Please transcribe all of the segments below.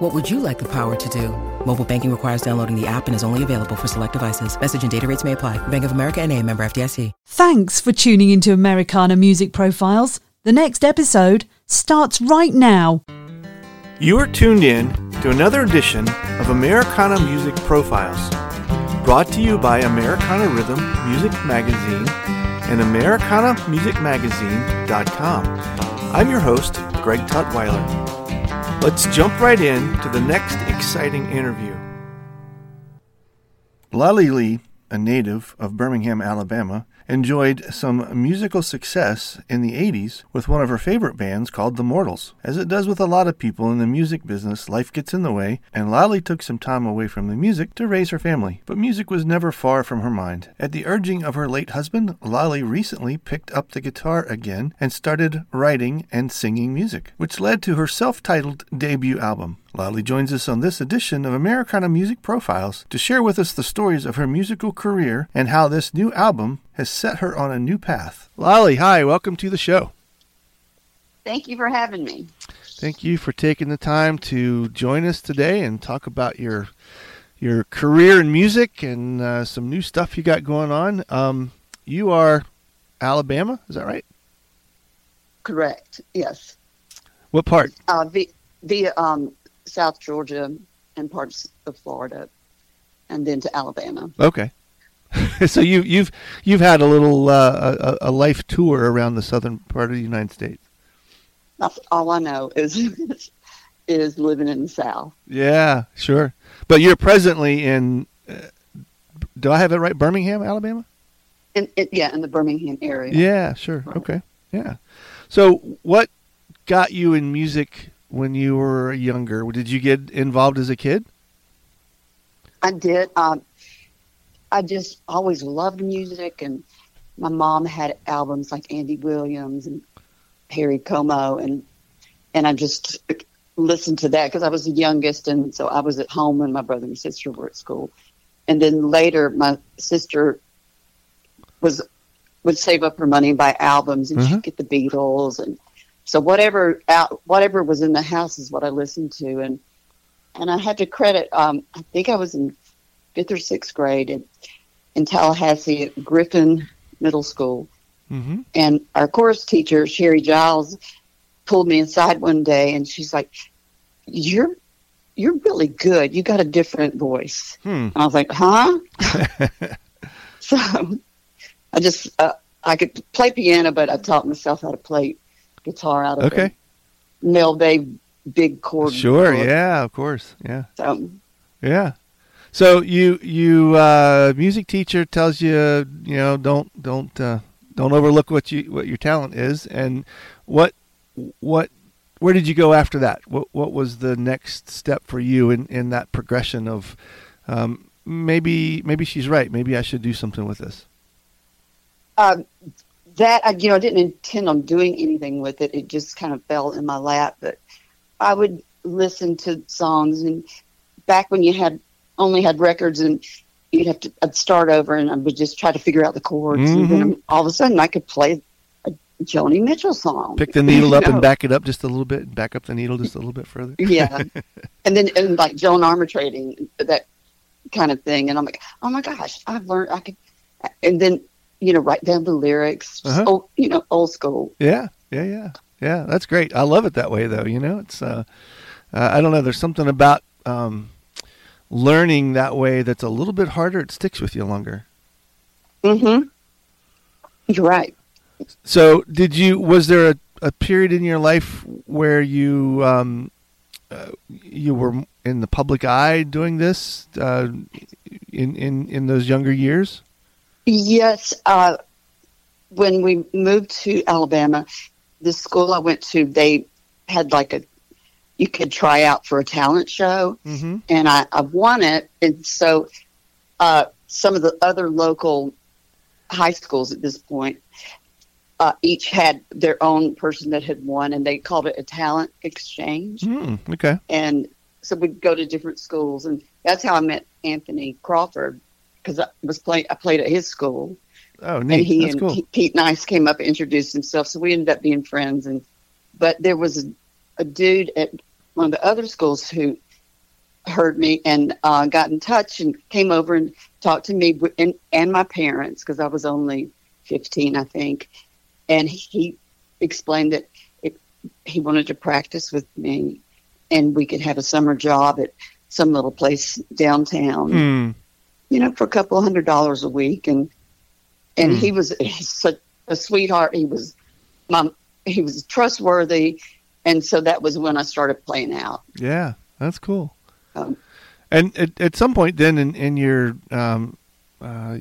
What would you like the power to do? Mobile banking requires downloading the app and is only available for select devices. Message and data rates may apply. Bank of America and a member FDIC. Thanks for tuning into Americana Music Profiles. The next episode starts right now. You are tuned in to another edition of Americana Music Profiles, brought to you by Americana Rhythm Music Magazine and AmericanaMusicMagazine.com. I'm your host, Greg Tutwiler. Let's jump right in to the next exciting interview. Lolly Lee, a native of Birmingham, Alabama, enjoyed some musical success in the 80s with one of her favorite bands called The Mortals. As it does with a lot of people in the music business, life gets in the way, and Lolly took some time away from the music to raise her family. But music was never far from her mind. At the urging of her late husband, Lolly recently picked up the guitar again and started writing and singing music, which led to her self titled debut album. Lolly joins us on this edition of Americana Music Profiles to share with us the stories of her musical career and how this new album has set her on a new path. Lolly, hi, welcome to the show. Thank you for having me. Thank you for taking the time to join us today and talk about your your career in music and uh, some new stuff you got going on. Um, you are Alabama, is that right? Correct. Yes. What part? Uh, via, via um, South Georgia and parts of Florida, and then to Alabama. Okay. so you, you've you've had a little uh, a, a life tour around the southern part of the United States. That's all I know is is living in the South. Yeah, sure. But you're presently in. Uh, do I have it right? Birmingham, Alabama. In, in, yeah, in the Birmingham area. Yeah, sure. Okay. Yeah. So, what got you in music when you were younger? Did you get involved as a kid? I did. Um, I just always loved music, and my mom had albums like Andy Williams and Perry Como, and and I just listened to that because I was the youngest, and so I was at home when my brother and sister were at school. And then later, my sister was would save up her money and buy albums, and Mhm. she'd get the Beatles, and so whatever out whatever was in the house is what I listened to, and and I had to credit. Um, I think I was in fifth or sixth grade in, in Tallahassee at Griffin Middle School, Mm-hmm. and our chorus teacher Sherry Giles pulled me inside one day, and she's like, "You're you're really good. You got a different voice." Hmm. I was like, "Huh?" so I just uh, I could play piano, but I taught myself how to play guitar out of Okay. Mel Bay big chord. Sure. Yeah. Of course. Yeah. So Yeah. So you you uh, music teacher tells you you know don't don't uh, don't overlook what you what your talent is and what what where did you go after that? What what was the next step for you in, in that progression of um, maybe maybe she's right. Maybe I should do something with this. um, that I, you know, I didn't intend on doing anything with it. It just kind of fell in my lap. But I would listen to songs, and back when you had only had records, and you'd have to I'd start over, and I would just try to figure out the chords, and then mm-hmm. all of a sudden I could play a Joni Mitchell song. Pick the needle up know? and back it up just a little bit. Back up the needle just a little bit further. yeah, and then and like Joan Armatrading that kind of thing, and I'm like, oh my gosh, I've learned I could, and then you know write down the lyrics, Uh-huh. old, you know, old school. Yeah, yeah, yeah, yeah. That's great. I love it that way, though. You know, it's uh, uh, I don't know. There's something about um, learning that way that's a little bit harder. It sticks with you longer. Mm-hmm. You're right. So, did you? Was there a, a period in your life where you um, uh, you were in the public eye doing this uh, in in in those younger years? Yes. Uh, when we moved to Alabama, the school I went to, they had like a, you could try out for a talent show, Mm-hmm. and I, I won it. And so uh, some of the other local high schools at this point uh, each had their own person that had won, and they called it a talent exchange. Hmm, okay. And so we'd go to different schools, and that's how I met Anthony Crawford because I was playing. I played at his school, Oh, and he That's and cool. Pete, Nice came up and introduced himself. So we ended up being friends. And but there was a, a dude at one of the other schools who heard me and uh, got in touch and came over and talked to me and, and my parents because I was only fifteen, I think. And he explained that it, he wanted to practice with me, and we could have a summer job at some little place downtown Hmm. You know, for a couple hundred dollars a week, and and Hmm. he was such a sweetheart. He was, mom, he was trustworthy, and so that was when I started playing out. Yeah, that's cool. Um, And at, at some point, then in in your um, uh,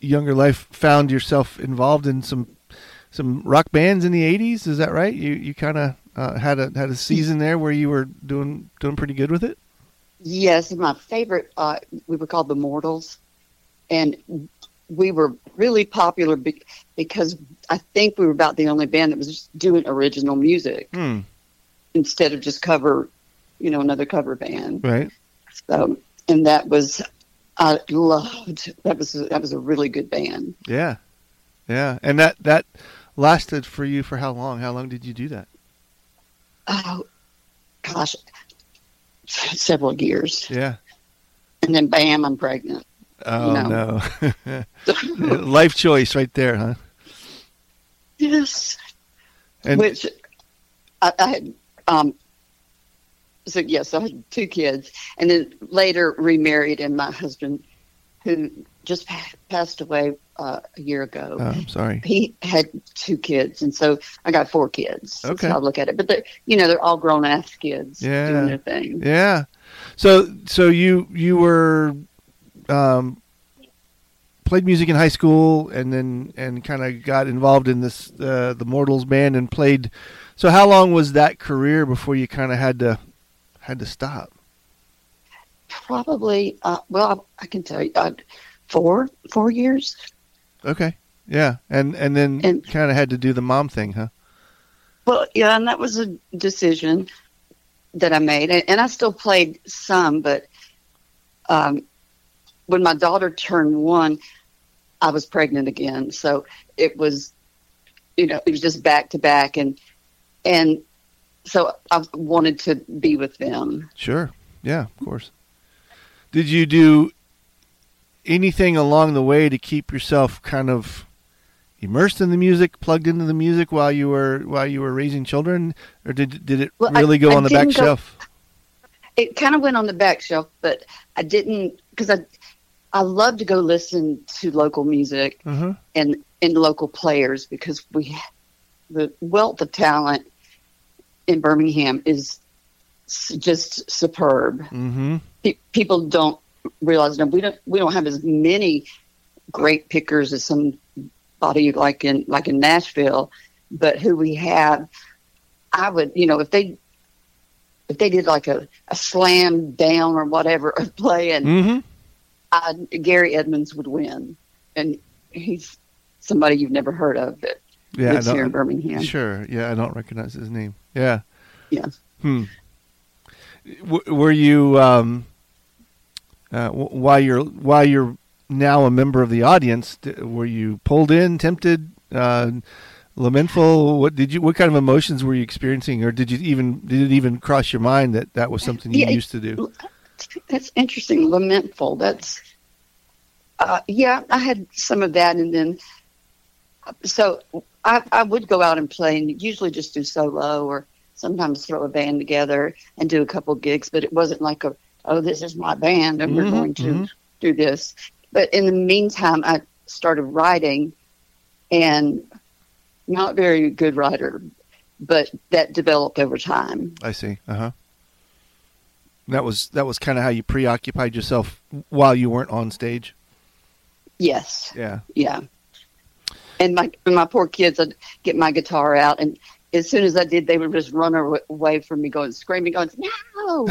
younger life, found yourself involved in some some rock bands in the '80s. Is that right? You you kind of uh, had a had a season there where you were doing doing pretty good with it. Yes, my favorite, uh, we were called the Mortals, and we were really popular be- because I think we were about the only band that was just doing original music Hmm. instead of just cover, you know, another cover band. Right. So, and that was. I loved that was that was a really good band. Yeah. Yeah. And that that lasted for you for how long? How long did you do that? oh gosh several years Yeah. and then bam i'm pregnant Oh No. no. Life choice right there, huh? yes And which I, I had um so yes i had two kids and then later remarried and my husband who just pa- passed away uh, a year ago oh, I'm sorry. he had two kids and so i got four kids Okay. i look at it but they're you know they're all grown ass kids Yeah. doing their thing Yeah. So so you you were um played music in high school and then and kind of got involved in this uh, the Mortals band and played so how long was that career before you kind of had to had to stop? probably uh, well I, I can tell you uh, four four years Okay. Yeah. And and then And- kind of had to do the mom thing, huh? Well, yeah, and that was a decision that I made, and, and I still played some, but um, when my daughter turned one, I was pregnant again, so it was, you know, it was just back to back, and and so I wanted to be with them. Sure. Yeah, of course. Did you do anything along the way to keep yourself kind of immersed in the music, plugged into the music while you were while you were raising children, or did did it Well, I- really go I on the back go- shelf? It kind of went on the back shelf, but I didn't because I I love to go listen to local music. Uh-huh. and and local players because we the wealth of talent in Birmingham is just superb. Mm-hmm. Pe- people don't realize that we don't we don't have as many great pickers as somebody like in like in Nashville, but who we have, I would you know if they if they did like a, a slam down or whatever play and Mm-hmm. I, Gary Edmonds would win, and he's somebody you've never heard of that Yeah, lives here in Birmingham. sure. Yeah, I don't recognize his name. Yeah. Yeah. Hmm. W- were you um, uh, w- while you're while you're now a member of the audience? Were you pulled in, tempted, uh, lamentful? What did you? What kind of emotions were you experiencing, or did you even did it even cross your mind that that was something you Yeah, used to do? That's interesting. Lamentful. That's uh, yeah. I had some of that, and then so I, I would go out and play, and usually just do solo, or sometimes throw a band together and do a couple gigs. But it wasn't like a oh, this is my band, and we're Mhm, going to mhm. do this. But in the meantime, I started writing, and not very good writer, but that developed over time. I see. Uh huh. That was that was kind of how you preoccupied yourself while you weren't on stage. Yes. Yeah. Yeah. And my my poor kids, I'd get my guitar out, and as soon as I did, they would just run away from me, going screaming, going, "No,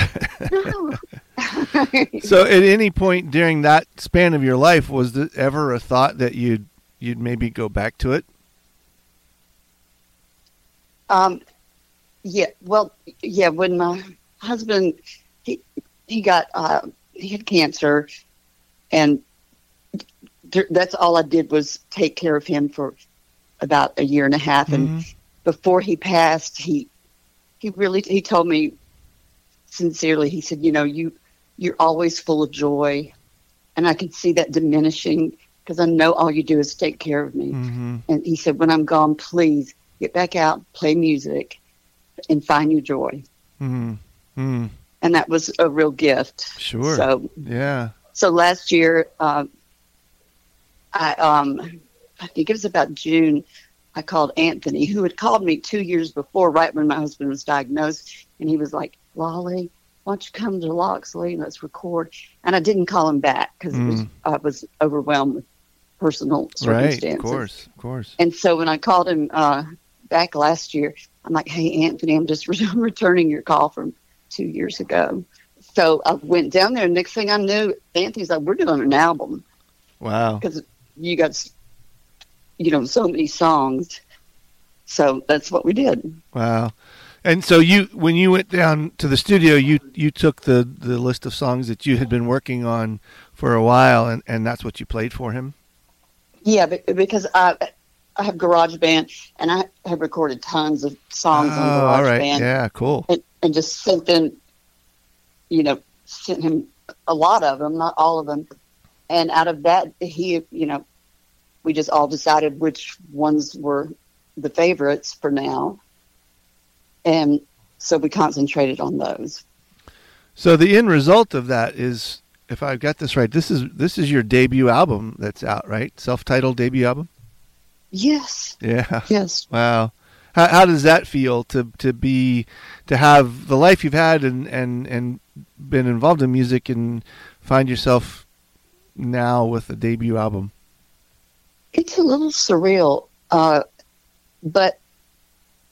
no!" So, at any point during that span of your life, was there ever a thought that you'd you'd maybe go back to it? Um, yeah. Well, yeah. When my husband he he got uh, he had cancer, and th- that's all I did was take care of him for about a year and a half. And before he passed, he he really he told me sincerely. He said, "You know, you you're always full of joy, and I can see that diminishing because I know all you do is take care of me." Mm-hmm. And he said, "When I'm gone, please get back out, play music, and find your joy." Mm-hmm. Mm. And that was a real gift. Sure. So Yeah. so last year, uh, I um, I think it was about June. I called Anthony, who had called me two years before, right when my husband was diagnosed, and he was like, "Lolly, why don't you come to Loxley and let's record?" And I didn't call him back because was, I was overwhelmed with personal Mm. Right. circumstances. Of course. Of course. And so when I called him uh, back last year, I'm like, "Hey, Anthony, I'm just I'm returning your call from two years ago." So I went down there. and Next thing I knew, Anthony's like, "We're doing an album Wow. because you got, you know, so many songs." So that's what we did. Wow. And so you, when you went down to the studio, you you took the the list of songs that you had been working on for a while, and and that's what you played for him. Yeah, because I I have GarageBand and I have recorded tons of songs on oh, all right. GarageBand. Yeah. Cool. and, and just sent them, you know, sent him a lot of them, not all of them. And out of that, he, you know, we just all decided which ones were the favorites for now. And so we concentrated on those. So the end result of that is, if I've got this right, this is this is your debut album that's out, right? Self-titled debut album. Yes, Yeah. yes. Wow. How, how does that feel to to be to have the life you've had and and and been involved in music and find yourself now with a debut album? It's a little surreal, uh, but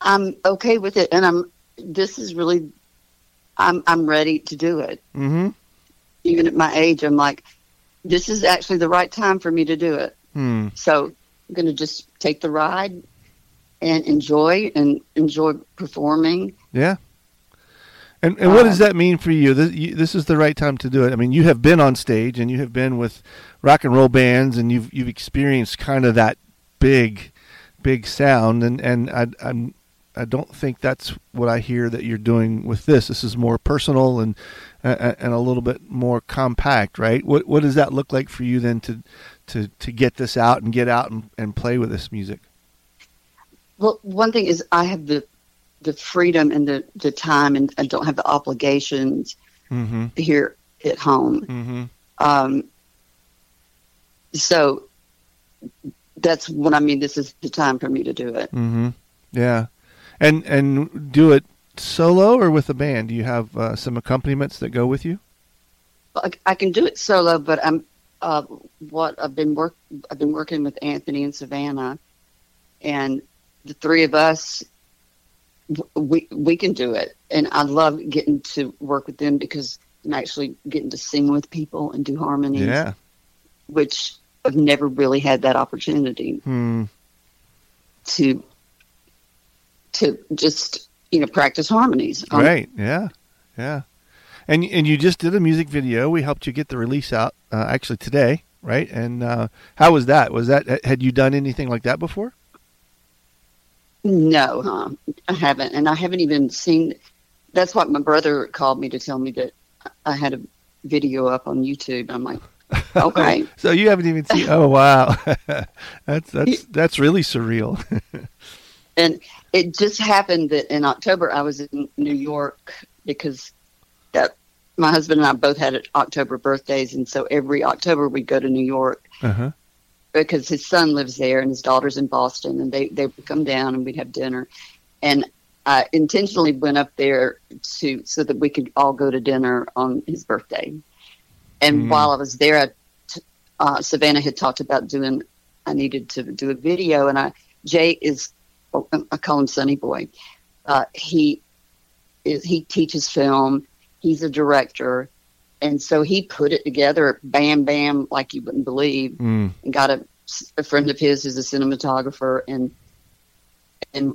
I'm okay with it. And I'm, this is really, I'm, I'm ready to do it. Mm-hmm. even at my age, I'm like, this is actually the right time for me to do it. Hmm. So I'm going to just take the ride and enjoy and enjoy performing. Yeah. And and what does Um, that mean for you? This, you? this is the right time to do it. I mean, you have been on stage and you have been with rock and roll bands, and you've you've experienced kind of that big, big sound. And and I I'm I don't think that's what I hear that you're doing with this. This is more personal and uh, and a little bit more compact, right? What what does that look like for you then to to to get this out and get out and, and play with this music? Well, one thing is I have the the freedom and the, the time and I don't have the obligations Mm-hmm. here at home. Mm-hmm. Um, so that's what I mean. This is the time for me to do it. Mm-hmm. Yeah, and and do it solo or with a band? Do you have uh, some accompaniments that go with you? I, I can do it solo, but I'm uh, what I've been work I've been working with Anthony and Savannah, and the three of us we we can do it, and I love getting to work with them because I'm actually getting to sing with people and do harmonies, Yeah. which I've never really had that opportunity Hmm. to to just you know practice harmonies. Um, Right. Yeah. Yeah. And and you just did a music video. We helped you get the release out uh, actually today, right? And uh, how was that? Was that had you done anything like that before? No, huh? I haven't, and I haven't even seen. That's what my brother called me to tell me that I had a video up on YouTube. I'm like, okay, So you haven't even seen? Oh wow, that's that's that's really surreal. and it just happened that in October I was in New York because that my husband and I both had October birthdays, and so every October we'd go to New York uh-huh. because his son lives there and his daughter's in Boston, and they they would come down and we'd have dinner, and I intentionally went up there to so that we could all go to dinner on his birthday, and Mm. while I was there, I uh, Savannah had talked about doing. I needed to do a video, and I Jay is I call him Sonny Boy. Uh, he is he teaches film. He's a director, and so he put it together, bam, bam, like you wouldn't believe Mm. and got a a friend of his who's a cinematographer, and and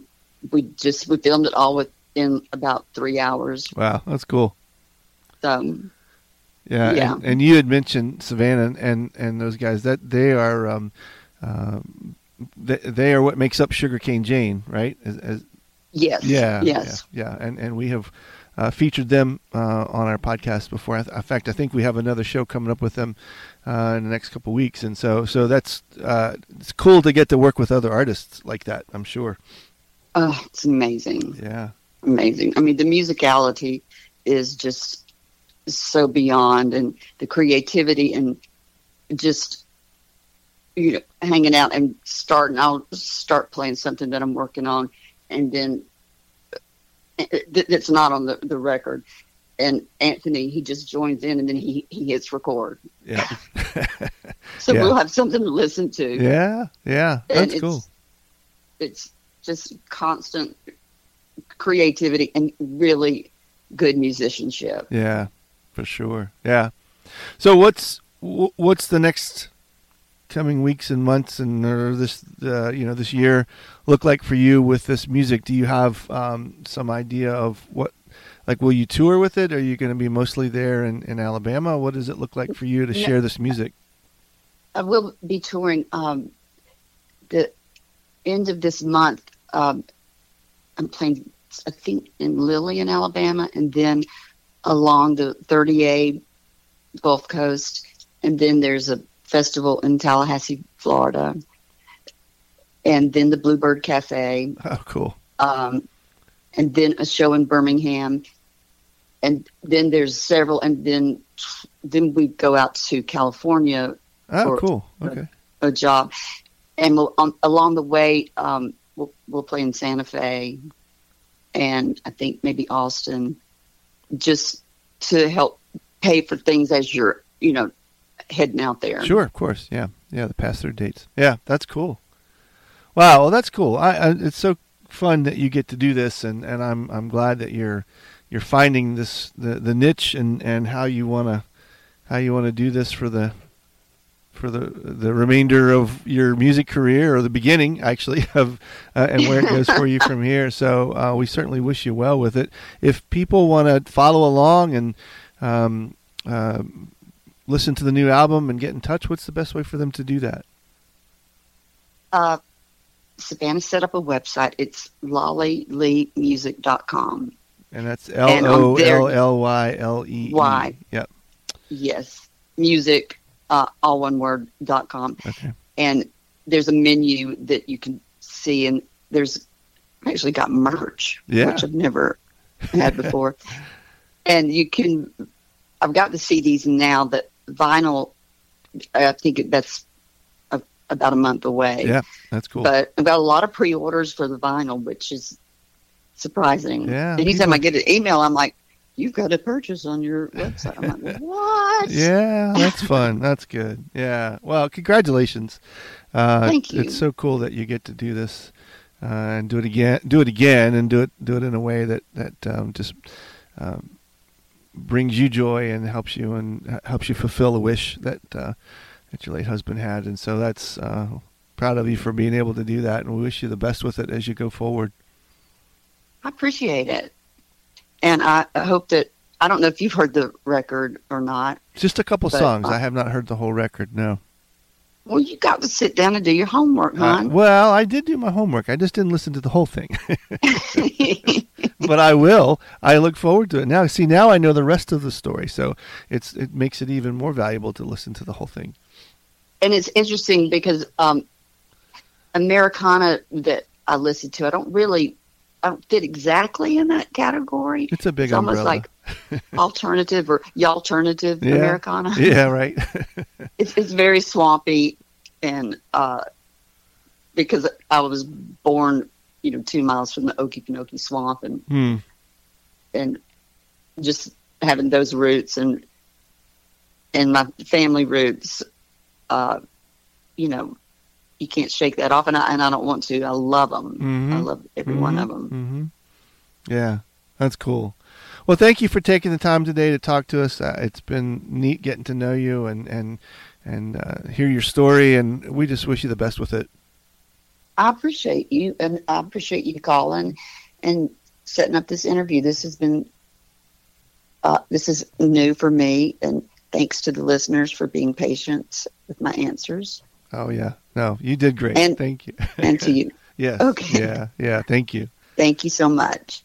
we just we filmed it all within about three hours. Wow, that's cool. So Yeah, Yeah. And, and you had mentioned Savannah and and those guys that they are um, uh, they, they are what makes up Sugarcane Jane, right? As, as, yes, yeah, yes, yeah, yeah. And and we have uh, featured them uh, on our podcast before. In fact, I think we have another show coming up with them uh, in the next couple of weeks, and so so that's uh, it's cool to get to work with other artists like that. I'm sure. oh, it's amazing. Yeah, amazing. I mean, the musicality is just so beyond, and the creativity, and just you know, hanging out and starting. I'll start playing something that I'm working on, and then eh, eh, th- that's not on the, the record. And Anthony, he just joins in, and then he he hits record. yeah, So Yeah. we'll have something to listen to. yeah, yeah. And That's it's, cool. It's just constant creativity and really good musicianship. Yeah, for sure. Yeah. So what's what's the next coming weeks and months and or this uh, you know this year look like for you with this music? Do you have um, some idea of what like will you tour with it? Are you going to be mostly there in, in Alabama? What does it look like for you to Yeah. share this music? I will be touring um, the end of this month. Um, I'm playing, I think, in Lillian, Alabama, and then along the 30A Gulf Coast, and then there's a festival in Tallahassee, Florida, and then the Bluebird Cafe, Oh, cool. um, and then a show in Birmingham, and then there's several, and then then we go out to California Oh, Or- cool. Okay. a job, and we'll, um, along the way, um, we'll, we'll play in Santa Fe, and I think maybe Austin, just to help pay for things as you're, you know, heading out there. Sure, of course. Yeah, yeah. The pass through dates. Yeah, that's cool. Wow, well, that's cool. I, I it's so fun that you get to do this, and, and I'm I'm glad that you're you're finding this the, the niche and, and how you wanna how you wanna do this for the for the the remainder of your music career or the beginning actually of uh, and where it goes for you from here. So uh, we certainly wish you well with it. If people want to follow along and um, uh, listen to the new album and get in touch, what's the best way for them to do that? Uh, Savannah set up a website. It's lollyleemusic.com. And that's L O L L Y L E E. Y. Yep. Yes, music, uh, all one word, dot com. Okay. and there's a menu that you can see and there's I actually got merch Yeah. which I've never had before and you can I've got the CDs now that vinyl I think that's a, about a month away Yeah, that's cool. but I've got a lot of pre-orders for the vinyl which is surprising Yeah, anytime people- I get an email I'm like you've got a purchase on your website I'm like what Yeah, that's fun. That's good. Yeah. Well, congratulations. Uh, Thank you. It's so cool that you get to do this uh, and do it again. Do it again, and do it do it in a way that that um, just um, brings you joy and helps you and helps you fulfill a wish that uh, that your late husband had. And so that's uh, proud of you for being able to do that, and we wish you the best with it as you go forward. I appreciate it. And I hope that, I don't know if you've heard the record or not. Just a couple But, songs. uh, I have not heard the whole record. No. Well, you got to sit down and do your homework, Uh, hon. well, I did do my homework. I just didn't listen to the whole thing. but I will. I look forward to it now. See, now I know the rest of the story, so it's it makes it even more valuable to listen to the whole thing. and it's interesting because um, Americana that I listen to, I don't really, I don't fit exactly in that category. It's a big it's almost like alternative or y alternative Yeah. Americana. yeah, right. It's, it's very swampy and uh, because I was born, you know, two miles from the Okefenokee Swamp and hmm. and just having those roots and and my family roots, uh, you know, you can't shake that off, and I and I don't want to. I love them. Mhm. I love every one of them. hmm Yeah, that's cool. Well, thank you for taking the time today to talk to us. Uh, it's been neat getting to know you and and and uh, hear your story. And we just wish you the best with it. I appreciate you, and I appreciate you calling and setting up this interview. This has been uh, this is new for me, and thanks to the listeners for being patient with my answers. Oh yeah, no, you did great. And, thank you. and to you. yeah. Okay. Yeah. Yeah. Thank you. Thank you so much.